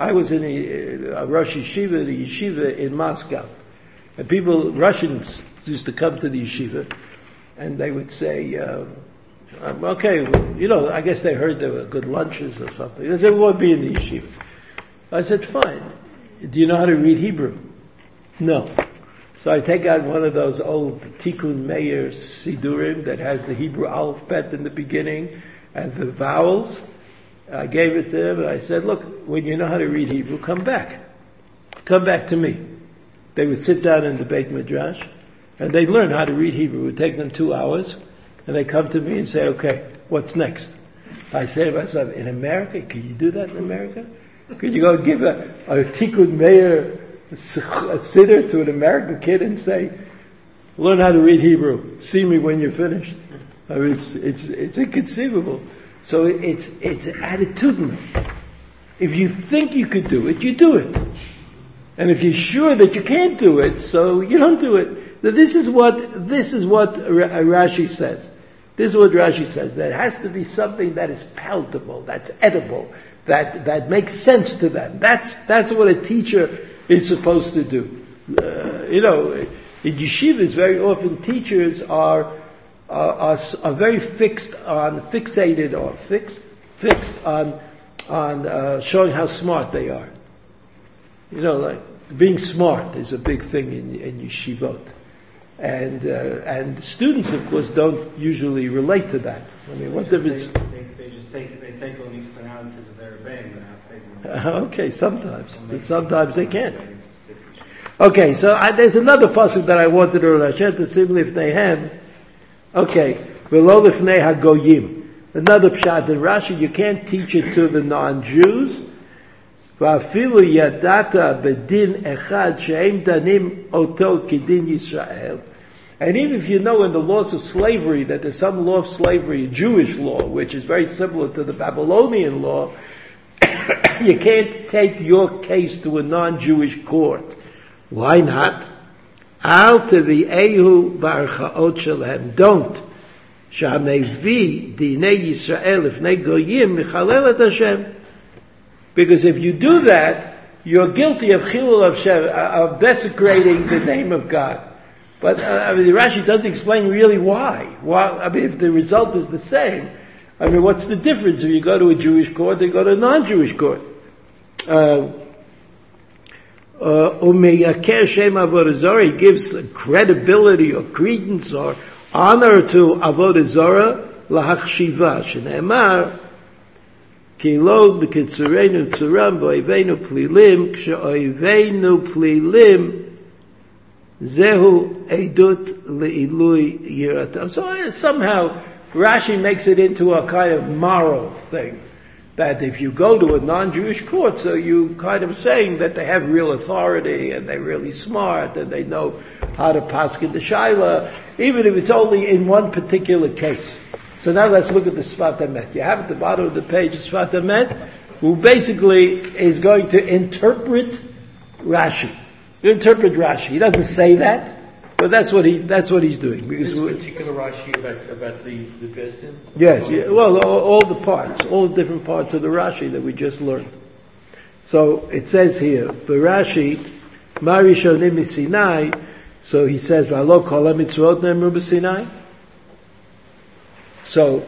I was in a, a Rosh Yeshiva, the yeshiva in Moscow. And people, Russians used to come to the yeshiva, and they would say, uh, um, okay, you know, I guess they heard there were good lunches or something. They said, we won't be in the yeshiva. I said, fine. Do you know how to read Hebrew? No. So I take out one of those old Tikkun Meir Sidurim that has the Hebrew alphabet in the beginning and the vowels. I gave it to them and I said, look, when you know how to read Hebrew, come back. Come back to me. They would sit down in the Beit Midrash and they'd learn how to read Hebrew. It would take them two hours and they come to me and say, okay, what's next? I say to myself, in America, can you do that in America? Could you go give a, a Tikkun Meir a sitter to an American kid and say, learn how to read Hebrew. See me when you're finished. I mean, it's, it's, it's inconceivable. So it's, it's attitudinal. If you think you could do it, you do it. And if you're sure that you can't do it, so you don't do it. Now this is what, this is what Rashi says. This is what Rashi says. There has to be something that is palatable, that's edible, that, that makes sense to them. That's, that's what a teacher is supposed to do. Uh, you know, in yeshivas, very often teachers are, are, are, are very fixed on, fixated or fixed, fixed on, on uh, showing how smart they are. You know, like being smart is a big thing in, in yeshivot. And, uh, and students, of course, don't usually relate to that. I mean, what difference? they, they just take they take on the externalities of their obeying, but okay, sometimes. But sometimes they can't. Okay, so I, there's another pasuk that I wanted to Hashem to simply if they have. Okay, below lifnei hagoyim. Another pshat in Rashi, you can't teach it to the non-Jews. ואפילו ידעת בדין אחד שהם דנים אותו כדין ישראל. And even if you know in the laws of slavery that there's some law of slavery, Jewish law, which is very similar to the Babylonian law, you can't take your case to a non-Jewish court. Why not? Al tevi'ehu b'archaot shelhem. Don't. Sha'mevi dinei Yisrael ifnei goyim michalel et Hashem. Because if you do that, you're guilty of chilul of, Shem, of desecrating the name of God. But uh, I mean, the Rashi doesn't explain really why. Why? I mean, if the result is the same, I mean, what's the difference if you go to a Jewish court or you go to a non-Jewish court? Uh, Umeyaker Shem Avodah Zarah, uh, he gives credibility or credence or honor to Avodah Zorah lahachshiva shenemar kilod b'kitzurenu tzuram b'oivenu plilim k'she'oivenu plilim zehu edut le'ilui yirat. So uh, somehow Rashi makes it into a kind of moral thing. That if you go to a non-Jewish court, so you kind of saying that they have real authority and they're really smart and they know how to paskin the shaila, even if it's only in one particular case. So now let's look at the Sfat Emet. You have at the bottom of the page Sfat Emet, who basically is going to interpret Rashi. Interpret Rashi. He doesn't say that, but that's what he that's what he's doing. Because This particular Rashi about, about the, the Bezdin? Yes, yeah, well, all, all the parts, all the different parts of the Rashi that we just learned. So it says here, the Rashi, Mari Shonim Sinai, so he says, V'alo kol mitzvot nemru b'Sinai. So,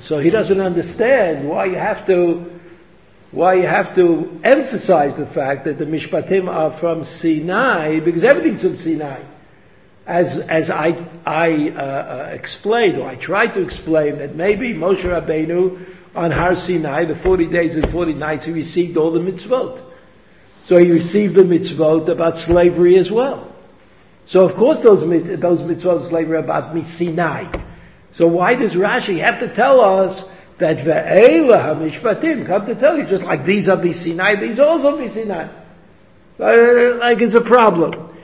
so he doesn't understand why you have to, why you have to emphasize the fact that the Mishpatim are from Sinai, because everything's from Sinai as as I I uh, uh, explained, or I tried to explain that maybe Moshe Rabbeinu on Har Sinai, the forty days and forty nights, he received all the mitzvot. So he received the mitzvot about slavery as well. So of course those those mitzvot of slavery are about Sinai. So why does Rashi have to tell us that ve'ela hamishpatim come to tell you just like these are Sinai, these are also Sinai? Uh, like it's a problem.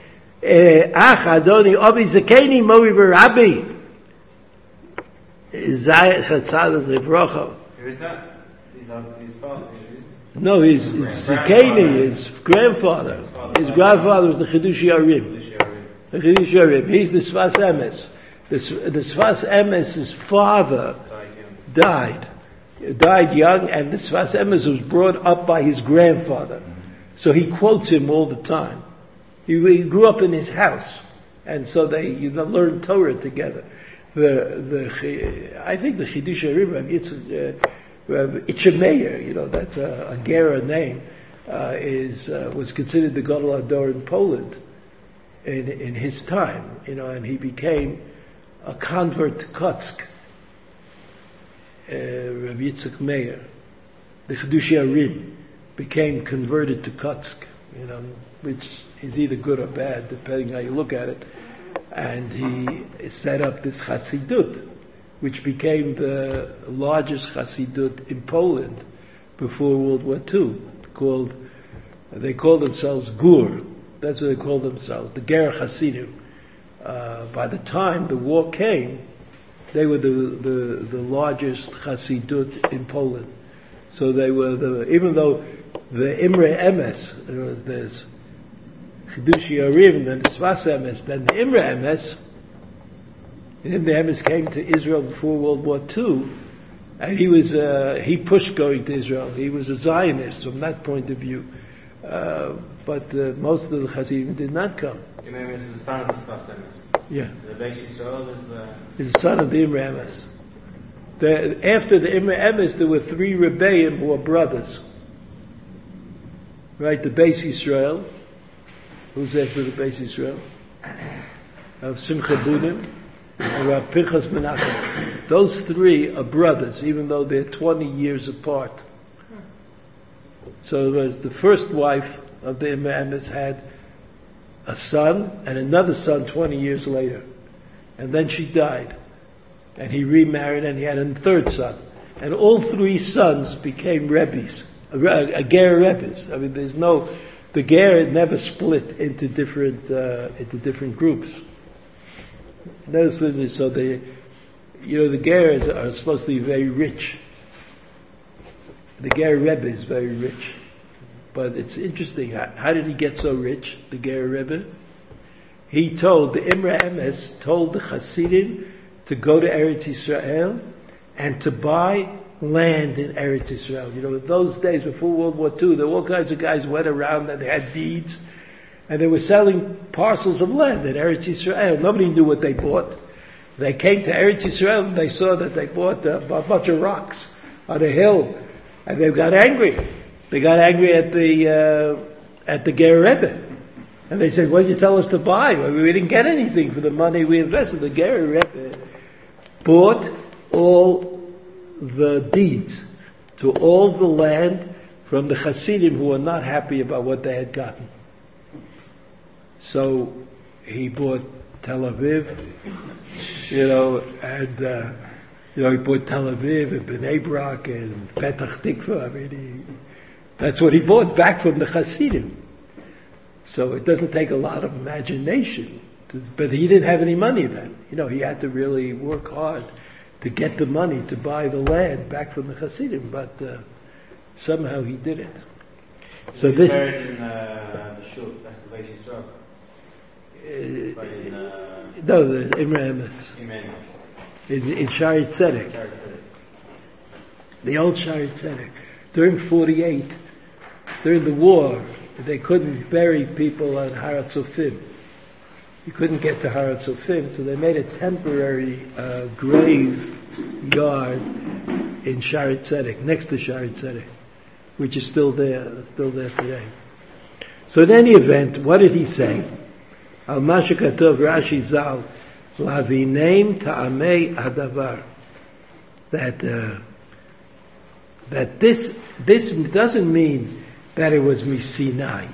Ach Adoni Obi Zakeni Movi Rabbi Zay Chatzad Livrocha. Who is that? His, his father. No, his, his Zakeni, his grandfather. His grandfather was the Chidushei HaRim. The Chidushei HaRim. He's the Sfas Emes. The, the Sfas Emes' father died. Died young, and the Sfas Emes was brought up by his grandfather. So he quotes him all the time. He, he grew up in his house, and so they you know, learned Torah together. The the I think the Chidushei HaRim, it's uh, Rabbi Itchemeyer, you know that's a, a Gera name, uh, is uh, was considered the Gadol Ador in Poland in in his time, you know, and he became a convert to Kotsk. Uh, Rabbi Yitzchak Meir, the Chidushei HaRim, became converted to Kotsk, you know, which is either good or bad, depending how you look at it. And he set up this Hasidut, which became the largest Hasidut in Poland before World War II, called, they call themselves Gur. That's what they call themselves, the Ger Hasidim. Uh, by the time the war came, they were the, the, the largest Hasidut in Poland. So they were the, even though the Imre Emes, know, there's Chidushei HaRim, then the Sfas Emes, then the Imre Emes, Imre Emes came to Israel before World War II, and he was uh, he pushed going to Israel. He was a Zionist from that point of view, uh, but uh, most of the Hasidim did not come. Imam is the son of the Sfas Emes. Yeah, The Beis Yisrael is the. Uh, he's the son of the Imre Emes. The, after the Imre Emes, there were three Rebbeim who were brothers. Right, the Beis Yisrael. Who's after the Beis Yisrael? Of Simcha Bunim and Rav Pinchas Menachem. Those three are brothers, even though they're 20 years apart. So it was the first wife of the Imre Emes had a son and another son 20 years later. And then she died. And he remarried and he had a third son. And all three sons became Rebbes, a, uh, Ger Rebbes. I mean, there's no, the Ger never split into different, uh, into different groups. Never split so they, you know, the Gers are supposed to be very rich. The Ger Rebbe is very rich. But it's interesting, how, how did he get so rich, the Ger Rebbe? He told, the Imre Emes told the Hasidim to go to Eretz Israel and to buy land in Eretz Israel. You know, in those days before World War II, there were all kinds of guys went around and they had deeds and they were selling parcels of land in Eretz Israel. Nobody knew what they bought. They came to Eretz Israel and they saw that they bought a, a bunch of rocks on a hill and they got angry. They got angry at the, uh, at the Ger Rebbe. And they said, what did you tell us to buy? Well, we didn't get anything for the money we invested. The Ger Rebbe bought all the deeds to all the land from the Hasidim who were not happy about what they had gotten. So he bought Tel Aviv, you know, and uh, you know he bought Tel Aviv and Bnei Brak and Petach Tikva. I mean, he, that's what he bought back from the Hasidim. So it doesn't take a lot of imagination. To, but he didn't have any money then. You know, he had to really work hard to get the money to buy the land back from the Hasidim. But uh, somehow he did it. So He's this. buried in uh, the Shul, that's the Yisrael. Uh, But in uh, no, the Emes. In, in Shaarei Tzedek. The old Shaarei Tzedek. During 48, during the war, they couldn't bury people at Har Tzofim. You couldn't get to Har Tzofim, so they made a temporary uh, grave yard in Shaarei Tzedek, next to Shaarei Tzedek, which is still there, still there today. So in any event, what did he say? Al Mashakatov Rashi Zal, Lavinem Ta'amei Hadavar. That, uh, that this, this doesn't mean that it was Misinai.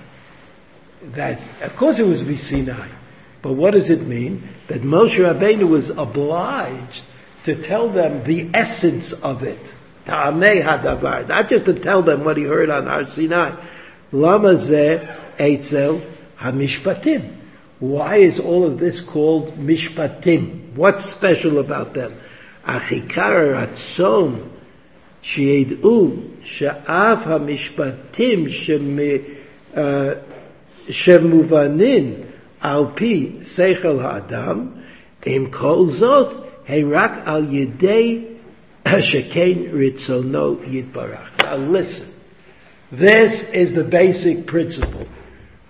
That, of course it was Misinai. But what does it mean? That Moshe Rabbeinu was obliged to tell them the essence of it. Ta'amei hadavar. Not just to tell them what he heard on Har Sinai. Lama zeh eitzel hamishpatim. Why is all of this called mishpatim? What's special about them? Achikar ratzon שידעו שאף המשפטים שמ, אה, שמובנים על פי שכל האדם, עם כל זאת, הם רק על ידי Shekein Ritzono Yitbarach. Now listen, this is the basic principle.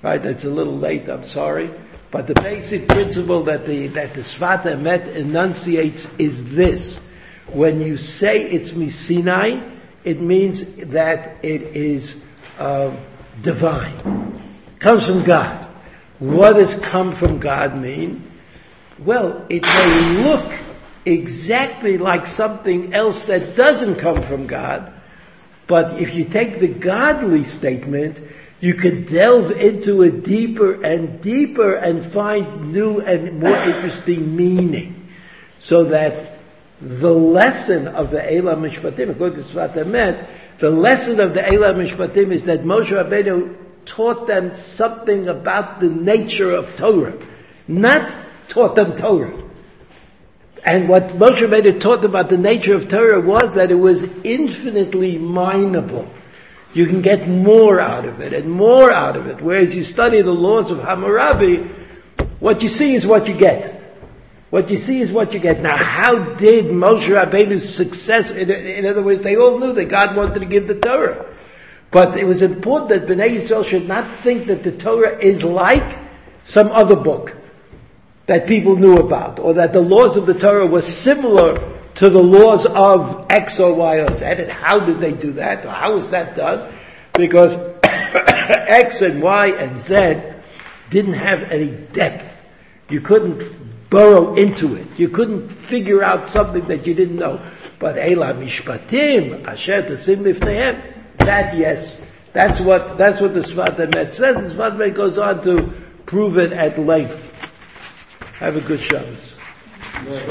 Right, that's a little late, I'm sorry. But the basic principle that the, that the Sfat Emet enunciates is this. When you say it's Misinai, it means that it is uh, divine. Comes from God. What does come from God mean? Well, it may look exactly like something else that doesn't come from God, but if you take the godly statement, you can delve into it deeper and deeper and find new and more interesting meaning. So that the lesson of the Eila Mishpatim, according to Sfat Emet, the lesson of the Eila Mishpatim is that Moshe Rabbeinu taught them something about the nature of Torah, not taught them Torah. And what Moshe Rabbeinu taught about the nature of Torah was that it was infinitely mineable. You can get more out of it and more out of it. Whereas you study the laws of Hammurabi, what you see is what you get. What you see is what you get. Now, how did Moshe Rabbeinu's success, in, in other words, they all knew that God wanted to give the Torah. But it was important that Bnei Yisrael should not think that the Torah is like some other book that people knew about, or that the laws of the Torah were similar to the laws of X or Y or Z. And how did they do that? Or how was that done? Because X and Y and Z didn't have any depth. You couldn't burrow into it. You couldn't figure out something that you didn't know. But Ela Mishpatim, Asher Tasim Lifnehem, that yes, that's what, that's what the Sfat Emet says. The Sfat Emet goes on to prove it at length. Have a good Shabbos.